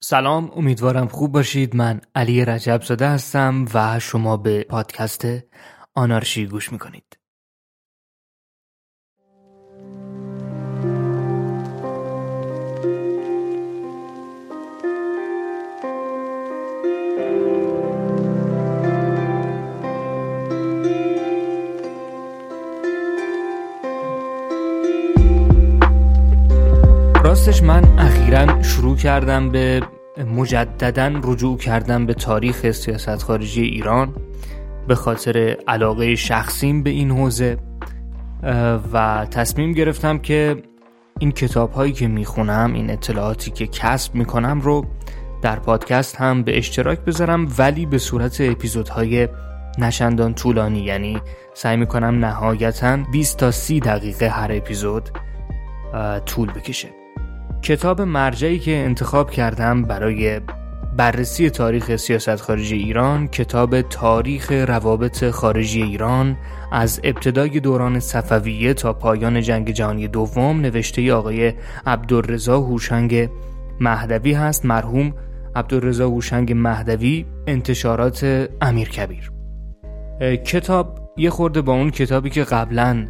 سلام امیدوارم خوب باشید. من علی رجب زاده هستم و شما به پادکست آنارشی گوش می‌کنید. راستش من اخیرا شروع کردم به مجددا رجوع کردم به تاریخ سیاست خارجی ایران به خاطر علاقه شخصیم به این حوزه و تصمیم گرفتم که این کتاب هایی که می‌خونم این اطلاعاتی که کسب می‌کنم رو در پادکست هم به اشتراک بذارم ولی به صورت اپیزودهای نشندان طولانی یعنی سعی می‌کنم نهایتا 20 تا 30 دقیقه هر اپیزود طول بکشه. کتاب مرجعی که انتخاب کردم برای بررسی تاریخ سیاست خارجی ایران کتاب تاریخ روابط خارجی ایران از ابتدای دوران صفویه تا پایان جنگ جهانی دوم نوشته آقای عبدالرضا هوشنگ مهدوی هست. مرحوم عبدالرضا هوشنگ مهدوی انتشارات امیر کبیر کتاب یه خورده با اون کتابی که قبلا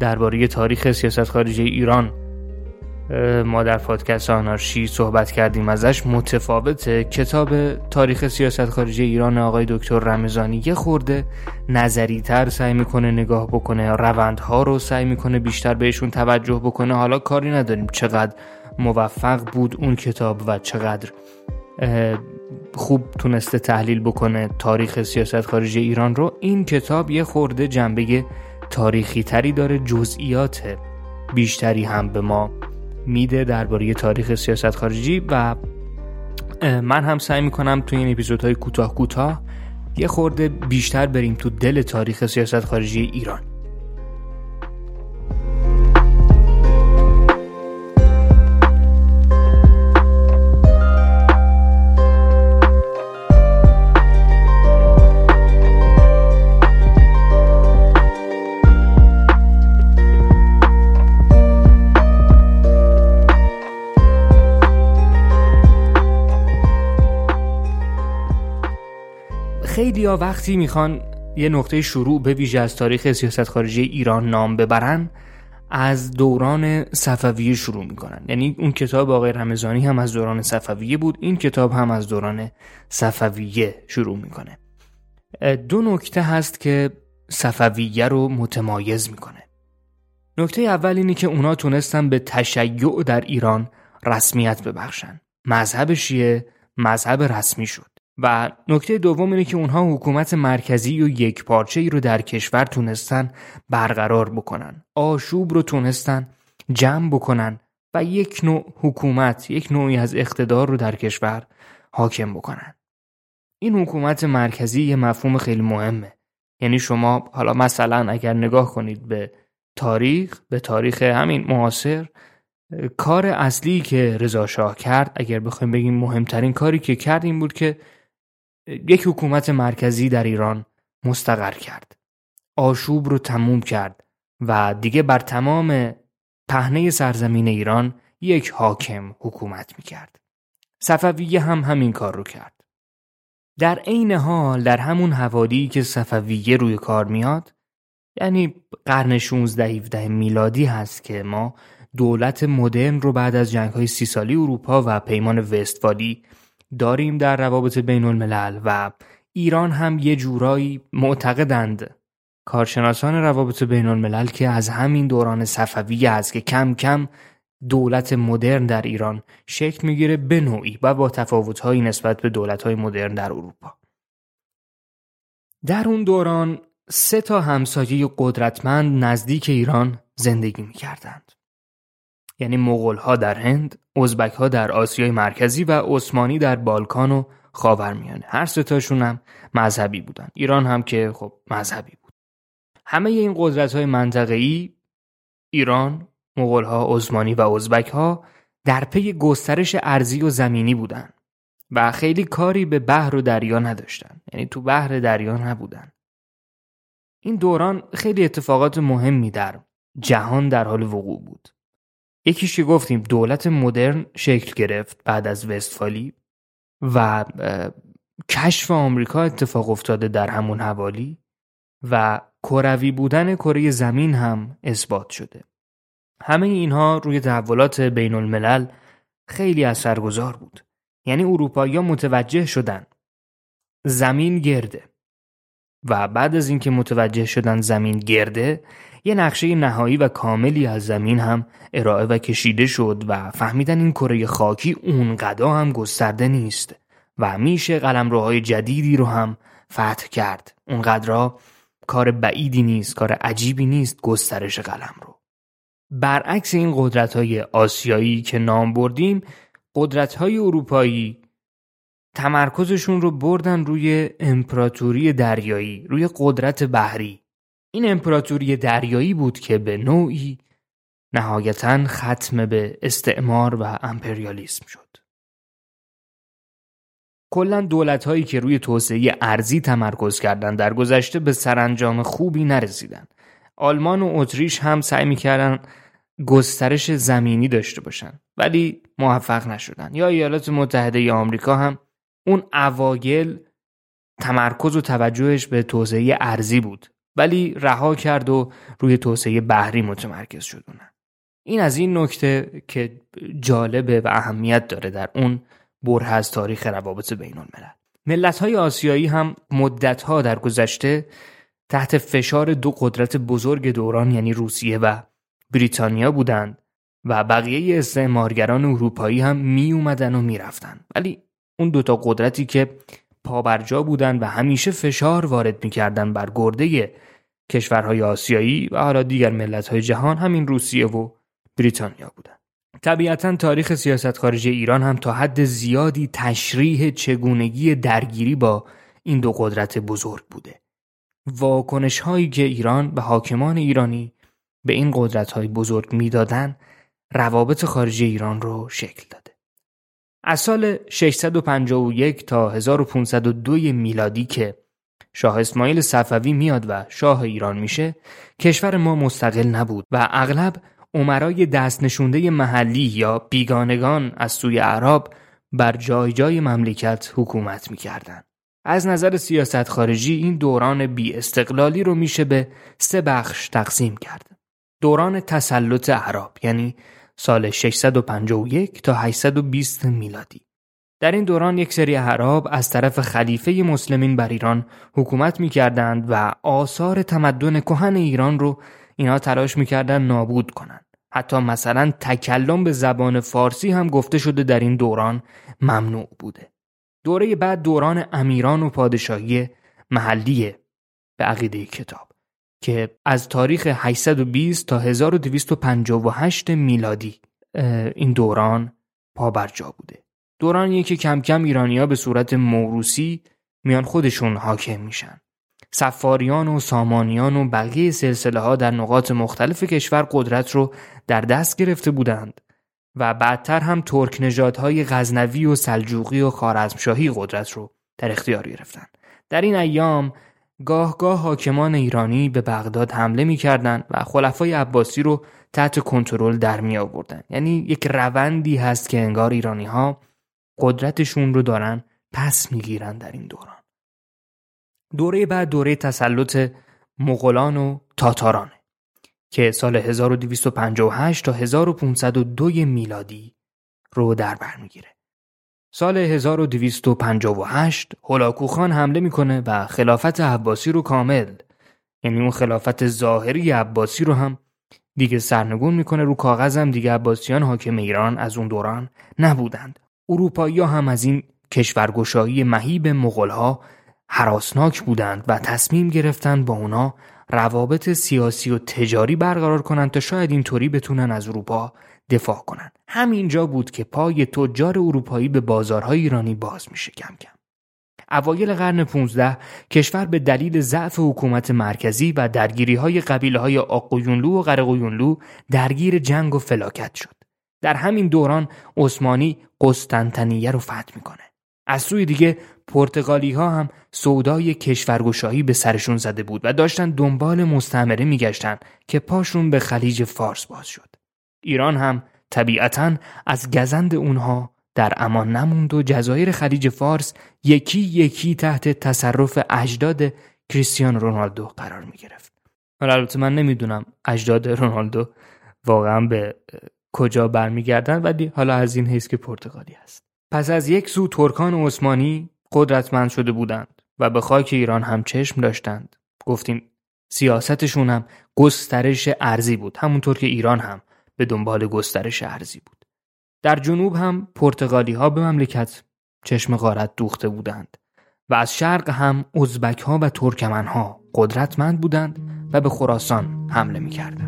درباره تاریخ سیاست خارجی ایران ما در پادکست آنارشی صحبت کردیم ازش. متفاوته. کتاب تاریخ سیاست خارجی ایران آقای دکتر رمزانی یه خورده نظری تر سعی می‌کنه نگاه بکنه روندها رو سعی می‌کنه بیشتر بهشون توجه بکنه. حالا کاری نداریم چقدر موفق بود اون کتاب و چقدر خوب تونسته تحلیل بکنه تاریخ سیاست خارجی ایران رو. این کتاب یه خورده جنبه تاریخی تری داره جزئیات بیشتری هم به ما میده درباره تاریخ سیاست خارجی و من هم سعی می‌کنم توی این اپیزودهای کوتاه کوتاه یه خورده بیشتر بریم تو دل تاریخ سیاست خارجی ایران. خیلی ها وقتی می‌خوان یه نقطه شروع به ویژه از تاریخ سیاست خارجی ایران نام ببرن از دوران صفویه شروع می‌کنن. یعنی اون کتاب آقای رمضانی هم از دوران صفویه بود این کتاب هم از دوران صفویه شروع می‌کنه. دو نکته هست که صفویه رو متمایز می‌کنه. نکته اول اینه که اونا تونستن به تشیع در ایران رسمیت ببخشن. مذهب شیعه مذهب رسمی شد. و نکته دوم اینه که اونها حکومت مرکزی و یک پارچه ای رو در کشور تونستن برقرار بکنن. آشوب رو تونستن جمع بکنن و یک نوع حکومت یک نوعی از اقتدار رو در کشور حاکم بکنن. این حکومت مرکزی یه مفهوم خیلی مهمه. یعنی شما حالا مثلا اگر نگاه کنید به تاریخ به تاریخ همین معاصر کار اصلی که رضا شاه کرد اگر بخوایم بگیم مهمترین کاری که کرد این بود که یک حکومت مرکزی در ایران مستقر کرد آشوب رو تموم کرد و دیگه بر تمام پهنه سرزمین ایران یک حاکم حکومت می‌کرد. صفویه هم همین کار رو کرد. در عین حال در همون حوالی که صفویه روی کار میاد یعنی قرن 16 17 میلادی هست که ما دولت مدرن رو بعد از جنگ های سی سالی اروپا و پیمان وستفالی داریم در روابط بین الملل و ایران هم یه جورایی معتقدند کارشناسان روابط بین الملل که از همین دوران صفویه است که کم کم دولت مدرن در ایران شکل می‌گیره به نوعی و با تفاوتهایی نسبت به دولتهای مدرن در اروپا. در اون دوران سه تا همسایه قدرتمند نزدیک ایران زندگی می‌کردند. یعنی مغول در هند، ازبک ها در آسیای مرکزی و عثمانی در بالکان و خاورمیانه. هر سه تاشون هم مذهبی بودن. ایران هم که خب مذهبی بود. همه این قدرت های منطقه‌ای ایران، ها، عثمانی و ازبک ها در پی گسترش ارزی و زمینی بودند و خیلی کاری به بحر و دریا نداشتن یعنی تو بحر دریا نبودن این دوران خیلی اتفاقات مهمی در جهان در حال وقوع بود یکیشی گفتیم دولت مدرن شکل گرفت بعد از وستفالی و کشف آمریکا اتفاق افتاده در همون حوالی و کروی بودن کره زمین هم اثبات شده همه اینها روی تحولات بین الملل خیلی اثرگذار بود. یعنی اروپایی متوجه شدن زمین گرده و بعد از اینکه متوجه شدن زمین گرده یه نقشه نهایی و کاملی از زمین هم ارائه و کشیده شد و فهمیدن این کره خاکی اونقدر هم گسترده نیست و میشه قلمروهای جدیدی رو هم فتح کرد. اونقدر کار بعیدی نیست کار عجیبی نیست گسترش قلم رو. برعکس این قدرت های آسیایی که نام بردیم قدرت های اروپایی تمرکزشون رو بردن روی امپراتوری دریایی روی قدرت بحری. این امپراتوری دریایی بود که به نوعی نهایتا ختم به استعمار و امپریالیسم شد. کلا دولت هایی که روی توسعه ارزی تمرکز کردند در گذشته به سرانجام خوبی نرسیدند آلمان و اتریش هم سعی می‌کردن گسترش زمینی داشته باشن ولی موفق نشدن. یا ایالات متحده آمریکا هم اون اوایل تمرکز و توجهش به توسعه ارزی بود. ولی رها کرد و روی توسعه بحری متمرکز شد این از این نکته که جالبه و اهمیت داره در اون بره از تاریخ روابط بین الملل ملت های آسیایی هم مدت ها در گذشته تحت فشار دو قدرت بزرگ دوران یعنی روسیه و بریتانیا بودند و بقیه استعمارگران اروپایی هم می اومدن و می‌رفتن. ولی اون دوتا قدرتی که پابرجا بودند و همیشه فشار وارد می‌کردن بر گرده کشورهای آسیایی و حالا دیگر ملتهای جهان همین روسیه و بریتانیا بودند. طبیعتا تاریخ سیاست خارجی ایران هم تا حد زیادی تشریح چگونگی درگیری با این دو قدرت بزرگ بوده. واکنش هایی که ایران به حاکمان ایرانی به این قدرت های بزرگ می‌دادن روابط خارجی ایران رو شکل داده. از سال 651 تا 1502 میلادی که شاه اسماعیل صفوی میاد و شاه ایران میشه کشور ما مستقل نبود و اغلب عمرای دست نشونده محلی یا بیگانگان از سوی عرب بر جای جای مملکت حکومت می‌کردند. از نظر سیاست خارجی این دوران بی استقلالی رو میشه به سه بخش تقسیم کرد. دوران تسلط عرب یعنی سال 651 تا 820 میلادی در این دوران یک سری عرب از طرف خلیفه مسلمین بر ایران حکومت می‌کردند و آثار تمدن کهن ایران رو اینا تلاش می‌کردند نابود کنند. حتی مثلا تکلم به زبان فارسی هم گفته شده در این دوران ممنوع بوده. دوره بعد دوران امیران و پادشاهی محلیه به عقیده کتاب. که از تاریخ 820 تا 1258 میلادی این دوران پابرجا بوده دورانی که کم کم ایرانیا به صورت موروسی میان خودشون حاکم میشن. سفاریان و سامانیان و بقیه سلسله ها در نقاط مختلف کشور قدرت رو در دست گرفته بودند و بعدتر هم ترک نژادهای غزنوی و سلجوقی و خارزمشاهی قدرت رو در اختیار گرفتن. در این ایام گاه گاه حاکمان ایرانی به بغداد حمله می‌کردند و خلفای عباسی رو تحت کنترل در می آوردن یعنی یک روندی هست که انگار ایرانی ها قدرتشون رو دارن پس می‌گیرن در این دوران دوره بعد دوره تسلط مغولان و تاتارانه که سال 1258 تا 1502 میلادی رو در بر می‌گیره. سال 1258 هولاکو خان حمله می‌کنه و خلافت عباسی رو کامل یعنی اون خلافت ظاهری عباسی رو هم دیگه سرنگون می‌کنه رو کاغذم دیگه عباسیان حاکم ایران از اون دوران نبودند. اروپایی هم از این کشورگشایی مهیب مغلها حراسناک بودند و تصمیم گرفتند با اونا روابط سیاسی و تجاری برقرار کنند تا شاید اینطوری بتونن از اروپا دفاع کنند. همینجا بود که پای تجار اروپایی به بازارهای ایرانی باز میشه کم کم. اوایل قرن 15 کشور به دلیل ضعف حکومت مرکزی و درگیری های قبیله های آقویونلو و غرقویونلو درگیر جنگ و فلاکت شد. در همین دوران عثمانی قسطنطنیه رو فتح می‌کنه. از سوی دیگه پرتغالی ها هم سودای کشورگشایی به سرشون زده بود و داشتن دنبال مستعمره میگشتن که پاشون به خلیج فارس باز شد. ایران هم طبیعتا از گزند اونها در امان نموند و جزایر خلیج فارس یکی یکی تحت تصرف اجداد کریستیان رونالدو قرار می گرفت. حالا البته من نمی‌دونم اجداد رونالدو واقعا به کجا برمیگردن ولی حالا از این حیث که پرتغالی است. پس از یک سو ترکان عثمانی قدرتمند شده بودند و به خاک ایران هم چشم داشتند. گفتیم سیاستشون هم گسترش ارزی بود همونطور که ایران هم به دنبال گسترش ارزی بود. در جنوب هم پرتغالی ها به مملکت چشم غارت دوخته بودند و از شرق هم ازبک ها و ترکمن ها قدرتمند بودند و به خراسان حمله می کردند.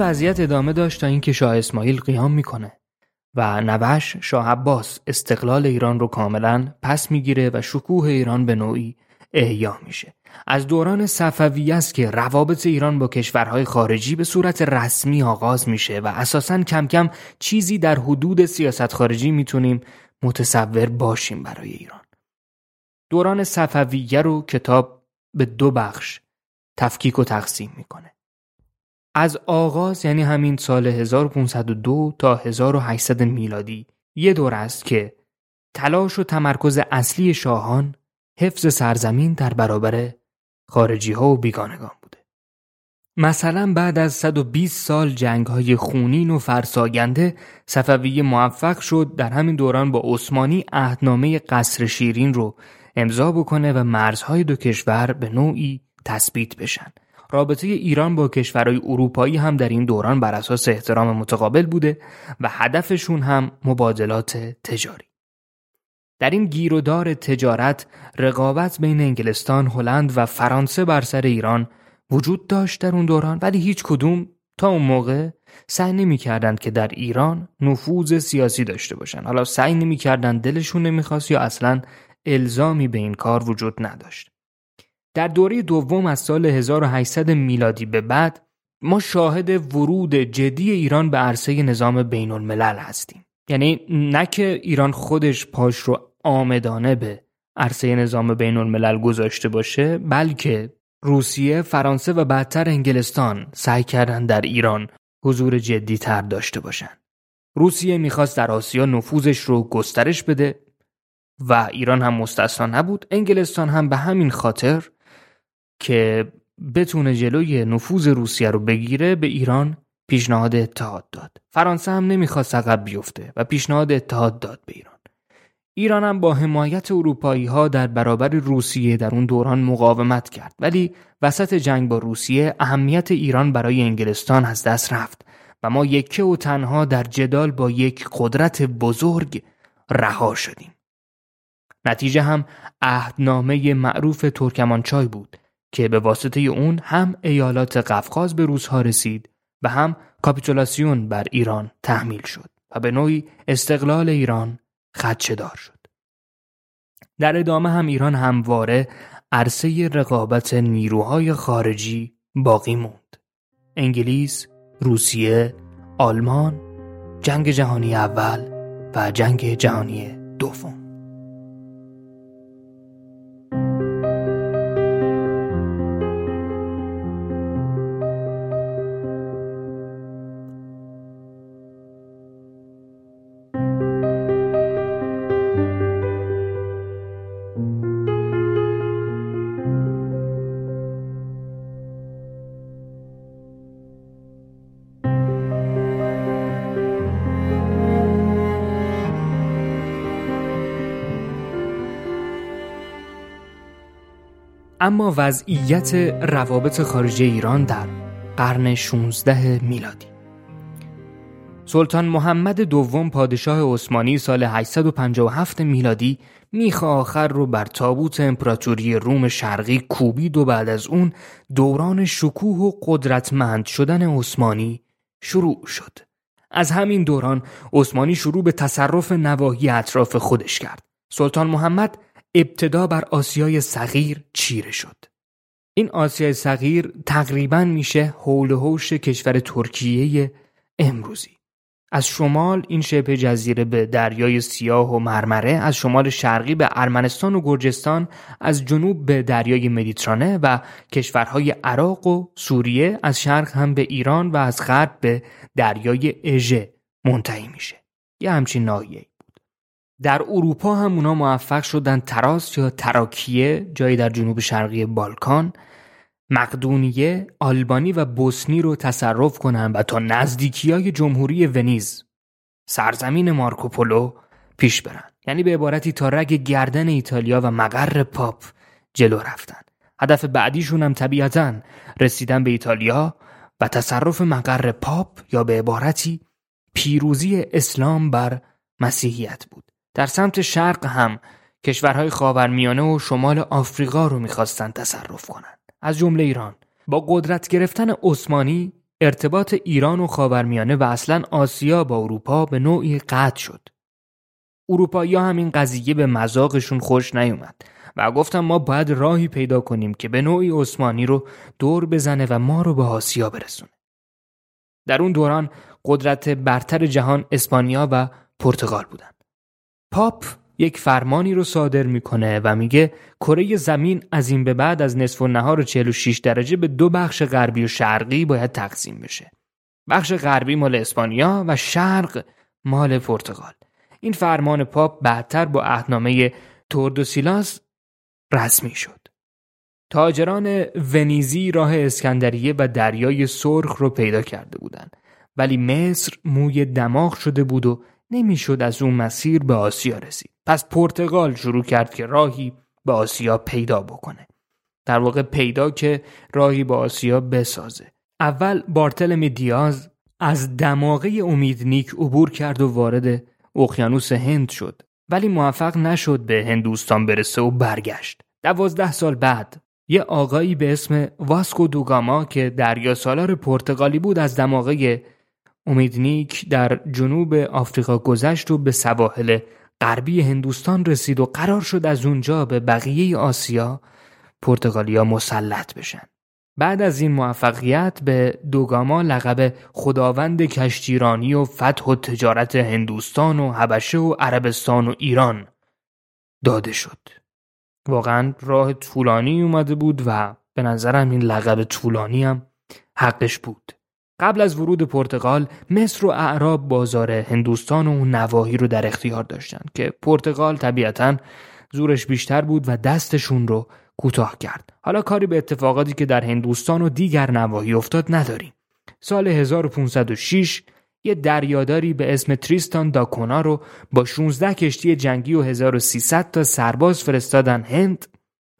وضعیت ادامه داشت تا اینکه شاه اسماعیل قیام می‌کنه و نوش شاه عباس استقلال ایران رو کاملا پس می‌گیره و شکوه ایران به نوعی احیا میشه. از دوران صفوی است که روابط ایران با کشورهای خارجی به صورت رسمی آغاز میشه و اساسا کم کم چیزی در حدود سیاست خارجی می‌تونیم متصور باشیم برای ایران. دوران صفویه رو کتاب به دو بخش تفکیک و تقسیم می‌کنه. از آغاز یعنی همین سال 1502 تا 1800 میلادی یه دور است که تلاش و تمرکز اصلی شاهان حفظ سرزمین در برابر خارجی ها و بیگانگان بوده. مثلا بعد از 120 سال جنگ های خونین و فرساگنده صفوی موفق شد در همین دوران با عثمانی عهدنامه قصر شیرین رو امضا بکنه و مرزهای دو کشور به نوعی تثبیت بشن رابطه ایران با کشورهای اروپایی هم در این دوران بر اساس احترام متقابل بوده و هدفشون هم مبادلات تجاری. در این گیرودار تجارت رقابت بین انگلستان، هلند و فرانسه بر سر ایران وجود داشت در اون دوران ولی هیچ کدوم تا اون موقع سعی نمی کردند که در ایران نفوذ سیاسی داشته باشند. حالا سعی نمی کردند دلشون نمی‌خواست یا اصلا الزامی به این کار وجود نداشت. در دوره دوم از سال 1800 میلادی به بعد ما شاهد ورود جدی ایران به عرصه نظام بین الملل هستیم یعنی نه که ایران خودش پاش رو آمدانه به عرصه نظام بین الملل گذاشته باشه بلکه روسیه، فرانسه و بعدتر انگلستان سعی کردن در ایران حضور جدی تر داشته باشن. روسیه می‌خواست در آسیا نفوذش رو گسترش بده و ایران هم مستثنا نبود. انگلستان هم به همین خاطر که بتونه جلوی نفوذ روسیه رو بگیره به ایران پیشنهاد اتحاد داد. فرانسه هم نمی‌خواست عقب بیفته و پیشنهاد اتحاد داد به ایران. ایران هم با حمایت اروپایی ها در برابر روسیه در اون دوران مقاومت کرد ولی وسط جنگ با روسیه اهمیت ایران برای انگلستان از دست رفت و ما یکه و تنها در جدال با یک قدرت بزرگ رها شدیم. نتیجه هم عهدنامه معروف ترکمانچای بود که به واسطه اون هم ایالات قفقاز به روزها رسید و هم کاپیتولاسیون بر ایران تحمیل شد و به نوعی استقلال ایران خدشدار شد. در ادامه هم ایران همواره عرصه رقابت نیروهای خارجی باقی موند. انگلیس، روسیه، آلمان، جنگ جهانی اول و جنگ جهانی دوم. اما وضعیت روابط خارجی ایران در قرن 16 میلادی سلطان محمد دوم پادشاه عثمانی سال 857 میلادی میخ آخر رو بر تابوت امپراتوری روم شرقی کوبید و بعد از اون دوران شکوه و قدرتمند شدن عثمانی شروع شد. از همین دوران عثمانی شروع به تصرف نواحی اطراف خودش کرد. سلطان محمد ابتدا بر آسیای صغیر چیره شد. این آسیای صغیر تقریبا میشه حول حوش کشور ترکیه امروزی. از شمال این شبه جزیره به دریای سیاه و مرمره از شمال شرقی به ارمنستان و گرجستان از جنوب به دریای مدیترانه و کشورهای عراق و سوریه از شرق هم به ایران و از غرب به دریای اژه منتهی میشه یه همچین ناحیه در اروپا هم اونا موفق شدن تراس یا تراکیه جایی در جنوب شرقی بالکان مقدونیه، آلبانی و بوسنی رو تصرف کنن و تا نزدیکی های جمهوری ونیز سرزمین مارکوپولو پیش برن. یعنی به عبارتی تا رگ گردن ایتالیا و مقر پاپ جلو رفتن. هدف بعدیشون هم طبیعتا رسیدن به ایتالیا و تصرف مقر پاپ یا به عبارتی پیروزی اسلام بر مسیحیت بود. در سمت شرق هم کشورهای خاورمیانه و شمال آفریقا رو می‌خواستند تصرف کنند از جمله ایران. با قدرت گرفتن عثمانی ارتباط ایران و خاورمیانه و اصلا آسیا با اروپا به نوعی قطع شد. اروپایی هم این قضیه به مذاقشون خوش نیومد و گفتم ما باید راهی پیدا کنیم که به نوعی عثمانی رو دور بزنه و ما رو به آسیا برسونه. در اون دوران قدرت برتر جهان اسپانیا و پرتغال بودن. پاپ یک فرمانی رو صادر می‌کنه و میگه کره زمین از این به بعد از نصف و نهار 46 درجه به دو بخش غربی و شرقی باید تقسیم بشه. بخش غربی مال اسپانیا و شرق مال پرتغال. این فرمان پاپ بعدتر با اهنامه توردوسیلاس رسمی شد. تاجران ونیزی راه اسکندریه و دریای سرخ رو پیدا کرده بودند ولی مصر موی دماغ شده بود و نمی‌شد از اون مسیر به آسیا رسید. پس پرتغال شروع کرد که راهی به آسیا پیدا بکنه. در واقع پیدا که راهی به آسیا بسازه. اول بارتلم دیاز از دماغه امیدنیک عبور کرد و وارد اقیانوس هند شد. ولی موفق نشد به هندوستان برسه و برگشت. دوازده سال بعد یه آقایی به اسم واسکو دوگاما که دریا سالار پرتغالی بود از دماغه امیدنیک در جنوب آفریقا گذشت و به سواحل غربی هندوستان رسید و قرار شد از اونجا به بقیه آسیا پرتغالیا مسلط بشن. بعد از این موفقیت به دوگاما لقب خداوند کشتیرانی و فتح و تجارت هندوستان و حبشه و عربستان و ایران داده شد. واقعا راه طولانی اومده بود و به نظرم این لقب طولانی هم حقش بود. قبل از ورود پرتغال مصر و اعراب بازار هندوستان و نواحی رو در اختیار داشتند که پرتغال طبیعتا زورش بیشتر بود و دستشون رو کوتاه کرد حالا کاری به اتفاقاتی که در هندوستان و دیگر نواحی افتاد نداریم سال 1506 یه دریاداری به اسم تریستان داکونا رو با 16 کشتی جنگی و 1300 تا سرباز فرستادن هند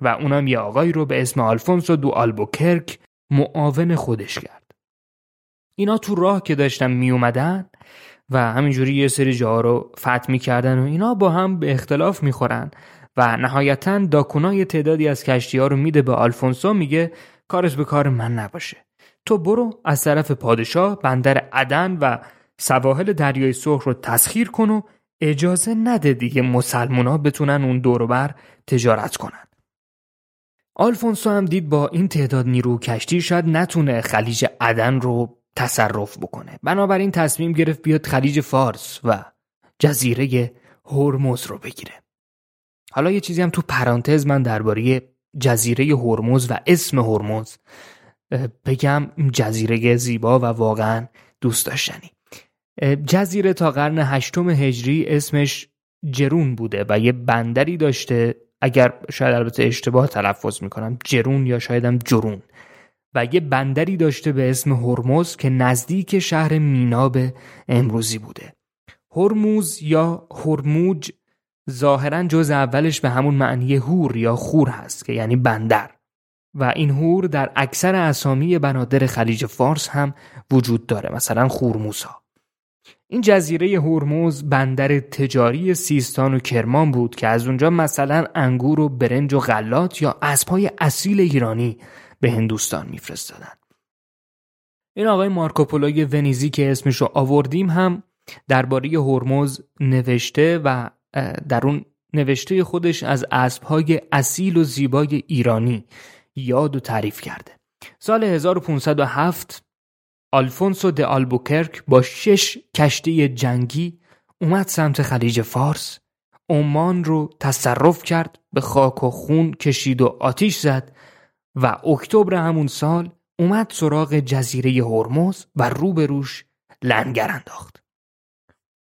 و اونم یه آقایی رو به اسم آلفونسو دو آلبوکرک معاون خودش کرد. اینا تو راه که داشتن می اومدن و همینجوری یه سری جاها رو فتح می‌کردن و اینا با هم به اختلاف می‌خورن و نهایتا داکونا یه تعدادی از کشتی ها رو میده به آلفونسو میگه کارش به کار من نباشه. تو برو از طرف پادشاه بندر عدن و سواحل دریای سرخ رو تسخیر کن و اجازه نده دیگه مسلمونا بتونن اون دوروبر تجارت کنن. آلفونسو هم دید با این تعداد نیرو کشتی شاید نتونه خلیج عدن رو تصرف بکنه. بنابراین تصمیم گرفت بیاد خلیج فارس و جزیره هرمز رو بگیره. حالا یه چیزی هم تو پرانتز من درباره جزیره هرمز و اسم هرمز بگم. جزیره زیبا و واقعا دوست داشتنی. جزیره تا قرن هشتم هجری اسمش جرون بوده و یه بندری داشته. اگر شاید البته اشتباه تلفظ می‌کنم جرون یا شایدم جرون. و یه بندری داشته به اسم هرمز که نزدیک شهر میناب امروزی بوده. هرموز یا هرموج ظاهرا جز اولش به همون معنی هور یا خور هست که یعنی بندر. و این هور در اکثر اسامی بنادر خلیج فارس هم وجود داره مثلا خورموسا این جزیره هرمز بندر تجاری سیستان و کرمان بود که از اونجا مثلا انگور و برنج و غلات یا اسبهای اصیل ایرانی به هندوستان میفرستادن. این آقای مارکوپولوی ونیزی که اسمش رو آوردیم هم درباره هرمز نوشته و در اون نوشته خودش از اسبهای اصیل و زیبای ایرانی یاد و تعریف کرده. سال 1507 آلفونسو د آلبوکرک با شش کشتی جنگی اومد سمت خلیج فارس. عمان رو تصرف کرد به خاک و خون کشید و آتیش زد و اکتبر همون سال اومد سراغ جزیره هرمز و روبروش لنگر انداخت.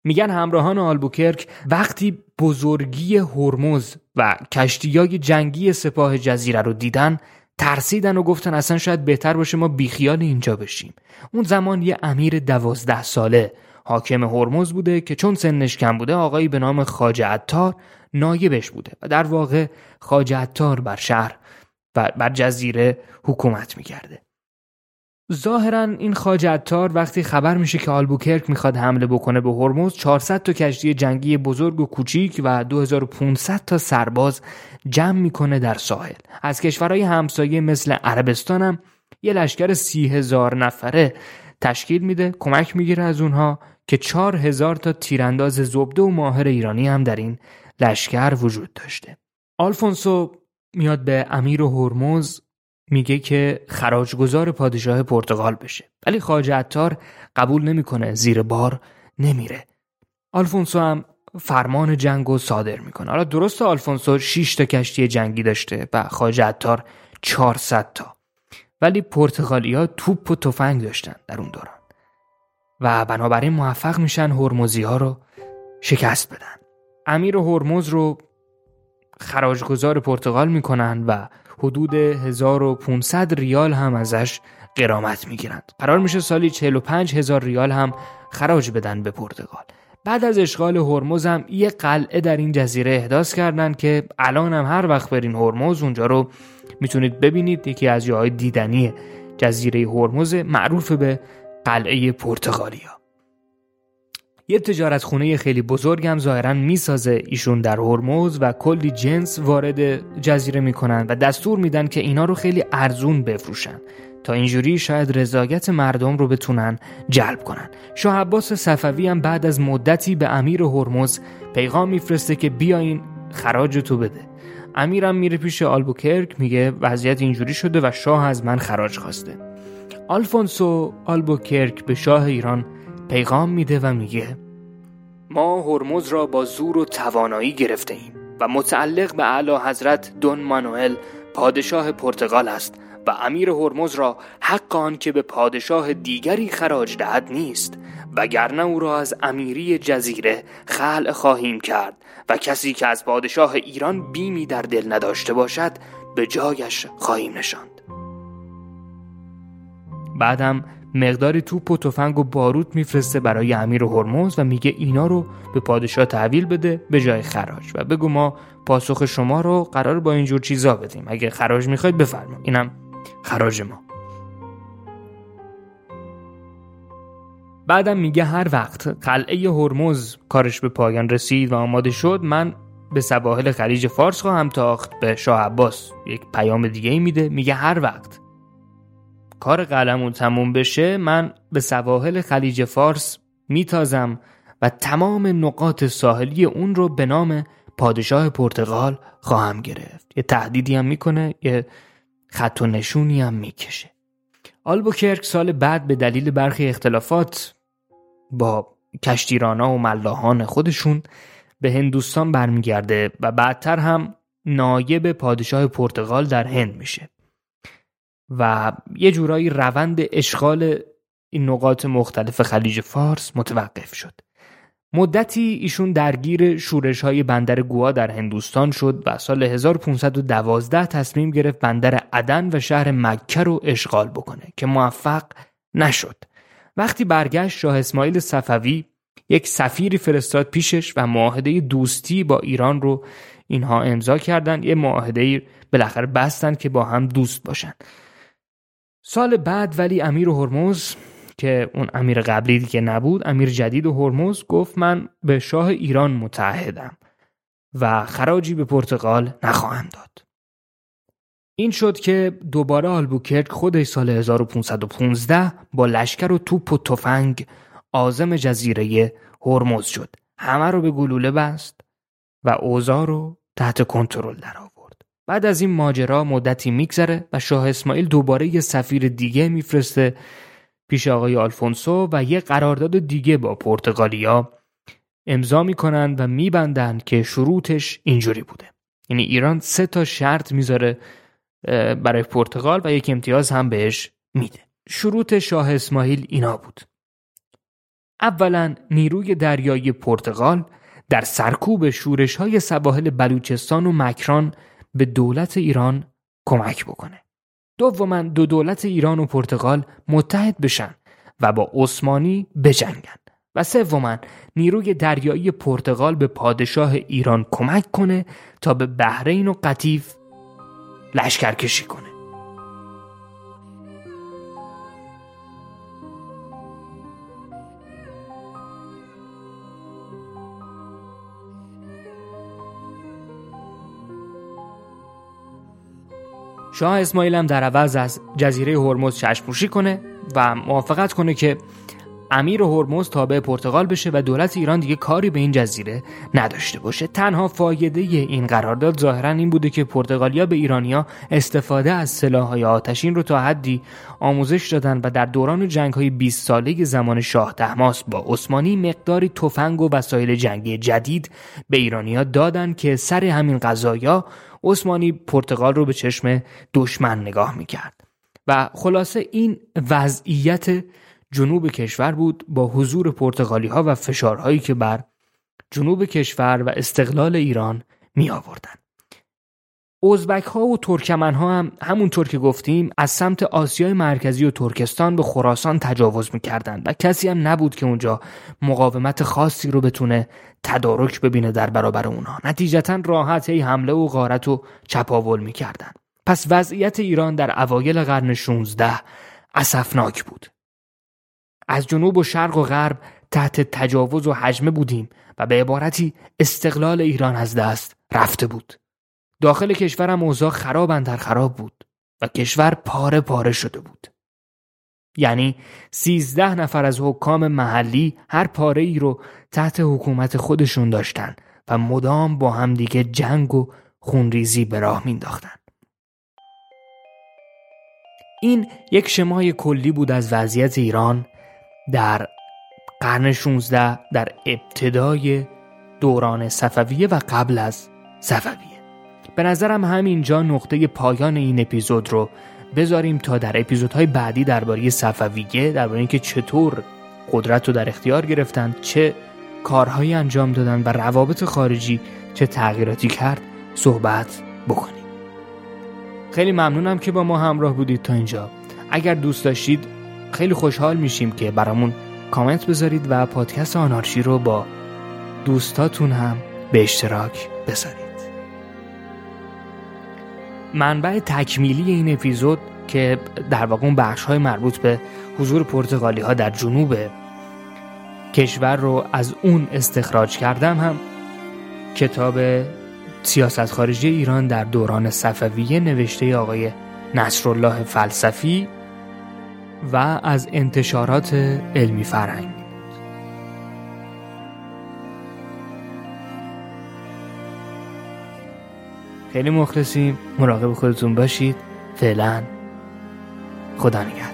میگن همراهان آلبوکرک وقتی بزرگی هرمز و کشتیای جنگی سپاه جزیره رو دیدن ترسیدن و گفتن اصلا شاید بهتر باشه ما بیخیال اینجا بشیم. اون زمان یه امیر دوازده ساله حاکم هرمز بوده که چون سنش کم بوده آقایی به نام خاجه عطار نایبش بوده و در واقع خاجه عطار بر شهر و بر جزیره حکومت می‌کرده. ظاهرا این خاج وقتی خبر میشه که آلبوکرک می‌خواد حمله بکنه به هرمز 400 تا کشتی جنگی بزرگ و کوچیک و 2500 تا سرباز جمع می‌کنه در ساحل. از کشورهای همسایه مثل عربستان هم یه لشکر سی نفره تشکیل میده کمک می‌گیره از اونها که چهار هزار تا تیرانداز زبده و ماهر ایرانی هم در این لشکر وجود داشته. آلفونسو میاد به امیر هرمز میگه که خراجگذار پادشاه پرتغال بشه. ولی خواجه عطار قبول نمی‌کنه زیر بار نمیره. آلفونسو هم فرمان جنگ رو صادر می‌کنه. حالا درست آلفونسو 6 تا کشتی جنگی داشته و خواجه عطار 400 تا. ولی پرتغالیا توپ و تفنگ داشتن در اون دوران. و بنابراین موفق میشن هرمزی ها رو شکست بدن. امیر هرمز رو خراجگذار پرتغال می‌کنن و حدود 1500 ریال هم ازش قرامت می‌گیرند. قرار میشه سالی 45 هزار ریال هم خراج بدن به پرتغال. بعد از اشغال هرمز هم یه قلعه در این جزیره احداث کردن که الان هم هر وقت برین هرمز اونجا رو می‌تونید ببینید. یکی از جاهای دیدنی جزیره هرمز معروف به قلعه پرتغالیا. یه تجارت خونه خیلی بزرگ هم ظاهرا می‌سازه. ایشون در هرمز و کلی جنس وارد جزیره می‌کنن و دستور میدن که اینا رو خیلی ارزون بفروشن. تا اینجوری شاید رضایت مردم رو بتونن جلب کنن. شاه عباس صفوی هم بعد از مدتی به امیر هرمز پیغام میفرسته که بیاین خراج تو بده. امیرم میره پیش آلبوکرک میگه وضعیت اینجوری شده و شاه از من خراج خواسته. آلفونسو آلبوکرک به شاه ایران پیغام میده و میگه ما هرمز را با زور و توانایی گرفته ایم و متعلق به اعلی حضرت دون مانوئل پادشاه پرتغال است و امیر هرمز را حق آن که به پادشاه دیگری خراج دهد نیست وگرنه او را از امیری جزیره خلع خواهیم کرد و کسی که از پادشاه ایران بیمی در دل نداشته باشد به جایش خواهیم نشاند. بعدم مقداری توپ و تفنگ و باروت میفرسته برای امیر هرمز و میگه اینا رو به پادشاه تحویل بده به جای خراج و بگو ما پاسخ شما رو قرار با اینجور چیزا بدیم. اگه خراج می‌خواید بفرمایید. اینم خراج ما. بعدم میگه هر وقت قلعه هرمز کارش به پایان رسید و آماده شد من به سواحل خلیج فارس خواهم تاخت به شاه عباس یک پیام دیگه ای میده. میگه هر وقت کار قلمون تموم بشه من به سواحل خلیج فارس میتازم و تمام نقاط ساحلی اون رو به نام پادشاه پرتغال خواهم گرفت. یه تهدیدی هم می‌کنه یه خط و نشونی هم می‌کشه. آلبوکرک سال بعد به دلیل برخی اختلافات با کشتیرانا و ملاحان خودشون به هندوستان برمیگرده و بعدتر هم نایب پادشاه پرتغال در هند میشه. و یه جورایی روند اشغال این نقاط مختلف خلیج فارس متوقف شد. مدتی ایشون درگیر شورش های بندر گوا در هندوستان شد و سال 1512 تصمیم گرفت بندر عدن و شهر مکه رو اشغال بکنه که موفق نشد. وقتی برگشت شاه اسماعیل صفوی یک سفیری فرستاد پیشش و معاهده دوستی با ایران رو اینها امضا کردند. یه معاهده بالاخره بستند که با هم دوست باشن سال بعد ولی امیر هرمز که اون امیر قبلی دیگه نبود امیر جدید هرمز گفت من به شاه ایران متحدم و خراجی به پرتغال نخواهم داد. این شد که دوباره آلبوکرک خودش سال 1515 با لشکر و توپ و تفنگ آزم جزیره هرمز شد. همه رو به گلوله بست و اوضاع رو تحت کنترل در آورد بعد از این ماجرا مدتی میگذره و شاه اسماعیل دوباره یه سفیر دیگه میفرسته پیش آقای آلفونسو و یه قرارداد دیگه با پرتغالیا امضا می‌کنند و میبندند که شروطش اینجوری بوده. یعنی ایران سه تا شرط می‌ذاره برای پرتغال و یک امتیاز هم بهش میده. شروط شاه اسماعیل اینا بود. اولا نیروی دریایی پرتغال در سرکوب شورش های سواحل بلوچستان و مکران به دولت ایران کمک بکنه. دوما دو دولت ایران و پرتغال متحد بشن و با عثمانی بجنگن. و سوما نیروی دریایی پرتغال به پادشاه ایران کمک کنه تا به بحرین و قطیف لشکرکشی کنه. شاه اسماعیل هم در عوض از جزیره هرمز چشمپوشی کنه و موافقت کنه که امیر هرمز تابع پرتغال بشه و دولت ایران دیگه کاری به این جزیره نداشته باشه. تنها فایده این قرارداد ظاهرا این بوده که پرتغالیا به ایرانیا استفاده از سلاحهای آتشین رو تا حدی آموزش دادن و در دوران جنگ های 20 ساله زمان شاه تحماس با عثمانی مقداری تفنگ و وسایل جنگی جدید به ایرانیا دادن که سر همین قضایا عثمانی پرتغال رو به چشم دشمن نگاه می‌کرد. و خلاصه این وضعیت جنوب کشور بود با حضور پرتغالی ها و فشارهایی که بر جنوب کشور و استقلال ایران می آوردن. ازبک ها و ترکمن ها هم همونطور که گفتیم از سمت آسیای مرکزی و ترکستان به خراسان تجاوز می‌کردند و کسی هم نبود که اونجا مقاومت خاصی رو بتونه تدارک ببینه در برابر اونها نتیجتا راحت ای حمله و غارت و چپاول می‌کردند. پس وضعیت ایران در اوایل قرن 16 اسفناک بود. از جنوب و شرق و غرب تحت تجاوز و حجمه بودیم و به عبارتی استقلال ایران از دست رفته بود. داخل کشورم اوضاع خراب در خراب بود و کشور پاره پاره شده بود. یعنی سیزده نفر از حکام محلی هر پاره ای رو تحت حکومت خودشون داشتن و مدام با همدیگه جنگ و خونریزی به راه مینداختن این یک شمای کلی بود از وضعیت ایران در قرن 16 در ابتدای دوران صفویه و قبل از صفویه. به نظرم همینجا نقطه پایان این اپیزود رو بذاریم تا در اپیزودهای بعدی درباره صفویه درباره اینکه چطور قدرت رو در اختیار گرفتن چه کارهایی انجام دادن و روابط خارجی چه تغییراتی کرد صحبت بکنیم. خیلی ممنونم که با ما همراه بودید تا اینجا. اگر دوست داشتید خیلی خوشحال میشیم که برامون کامنت بذارید و پادکست آنارشی رو با دوستاتون هم به اشتراک بذارید. منبع تکمیلی این اپیزود که در واقع اون بخش های مربوط به حضور پرتغالی ها در جنوب کشور رو از اون استخراج کردم هم کتاب سیاست خارجی ایران در دوران صفویه نوشته آقای نصرالله فلسفی و از انتشارات علمی فرهنگ. خیلی مخلصیم. مراقب خودتون باشید. فعلا خدا نگهدار.